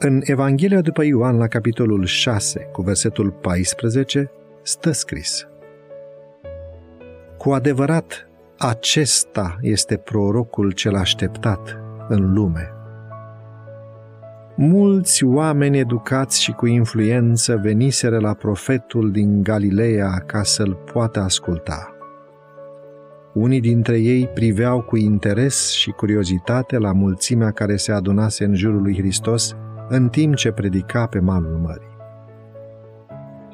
În Evanghelia după Ioan, la capitolul 6, cu versetul 14, stă scris Cu adevărat, acesta este prorocul cel așteptat în lume. Mulți oameni educați și cu influență veniseră la profetul din Galileea ca să-l poată asculta. Unii dintre ei priveau cu interes și curiozitate la mulțimea care se adunase în jurul lui Hristos în timp ce predica pe malul mării.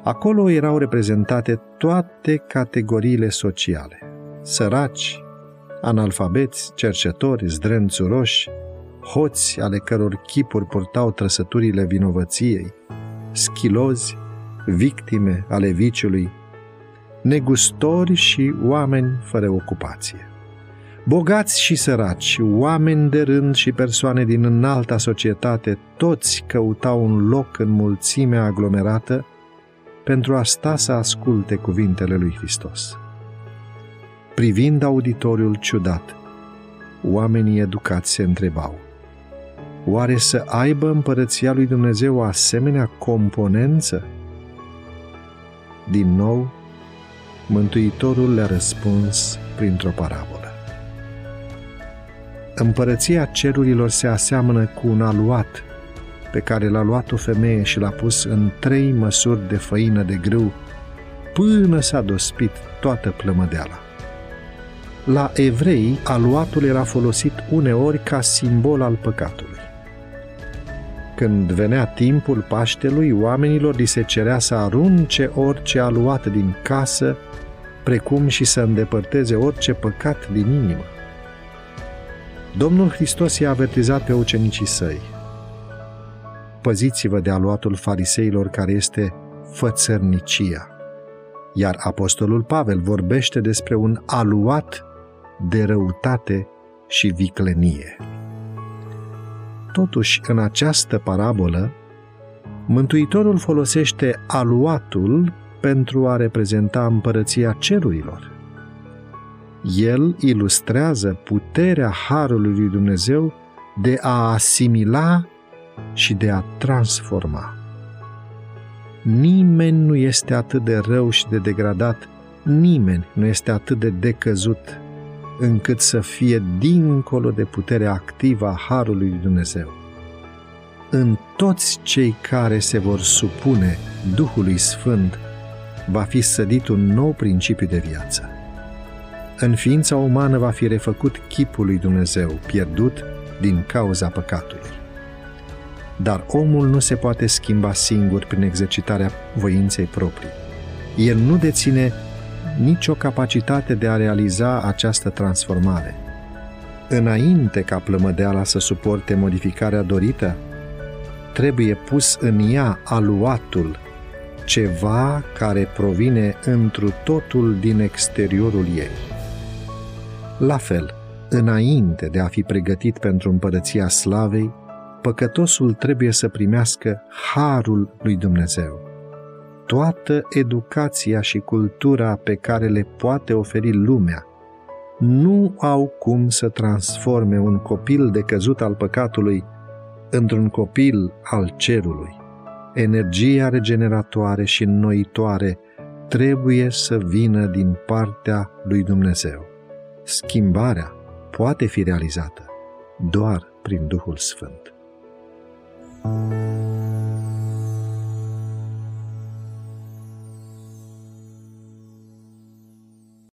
Acolo erau reprezentate toate categoriile sociale, săraci, analfabeți, cercetori, zdrențuroși, hoți ale căror chipuri purtau trăsăturile vinovăției, schilozi, victime ale viciului, negustori și oameni fără ocupație. Bogați și săraci, oameni de rând și persoane din înalta societate, toți căutau un loc în mulțimea aglomerată pentru a sta să asculte cuvintele lui Hristos. Privind auditoriul ciudat, oamenii educați se întrebau, oare să aibă împărăția lui Dumnezeu o asemenea componență? Din nou, Mântuitorul le-a răspuns printr-o parabolă. Împărăția cerurilor se aseamănă cu un aluat pe care l-a luat o femeie și l-a pus în trei măsuri de făină de grâu până s-a dospit toată plămădeala. La evrei, aluatul era folosit uneori ca simbol al păcatului. Când venea timpul Paștelui, oamenilor li se cerea să arunce orice aluat din casă, precum și să îndepărteze orice păcat din inimă. Domnul Hristos i-a avertizat pe ucenicii săi. Păziți-vă de aluatul fariseilor care este fățărnicia. Iar Apostolul Pavel vorbește despre un aluat de răutate și viclenie. Totuși, în această parabolă, Mântuitorul folosește aluatul pentru a reprezenta împărăția cerurilor. El ilustrează puterea Harului lui Dumnezeu de a asimila și de a transforma. Nimeni nu este atât de rău și de degradat, nimeni nu este atât de decăzut încât să fie dincolo de puterea activă a Harului lui Dumnezeu. În toți cei care se vor supune Duhului Sfânt va fi sădit un nou principiu de viață. În ființa umană va fi refăcut chipul lui Dumnezeu, pierdut din cauza păcatului. Dar omul nu se poate schimba singur prin exercitarea voinței proprii. El nu deține nicio capacitate de a realiza această transformare. Înainte ca plămădeala să suporte modificarea dorită, trebuie pus în ea aluatul, ceva care provine întru totul din exteriorul ei. La fel, înainte de a fi pregătit pentru împărăția slavei, păcătosul trebuie să primească harul lui Dumnezeu toată educația și cultura pe care le poate oferi lumea, nu au cum să transforme un copil decăzut al păcatului într-un copil al cerului. Energia regeneratoare și înnoitoare trebuie să vină din partea lui Dumnezeu schimbarea poate fi realizată doar prin Duhul Sfânt. thank you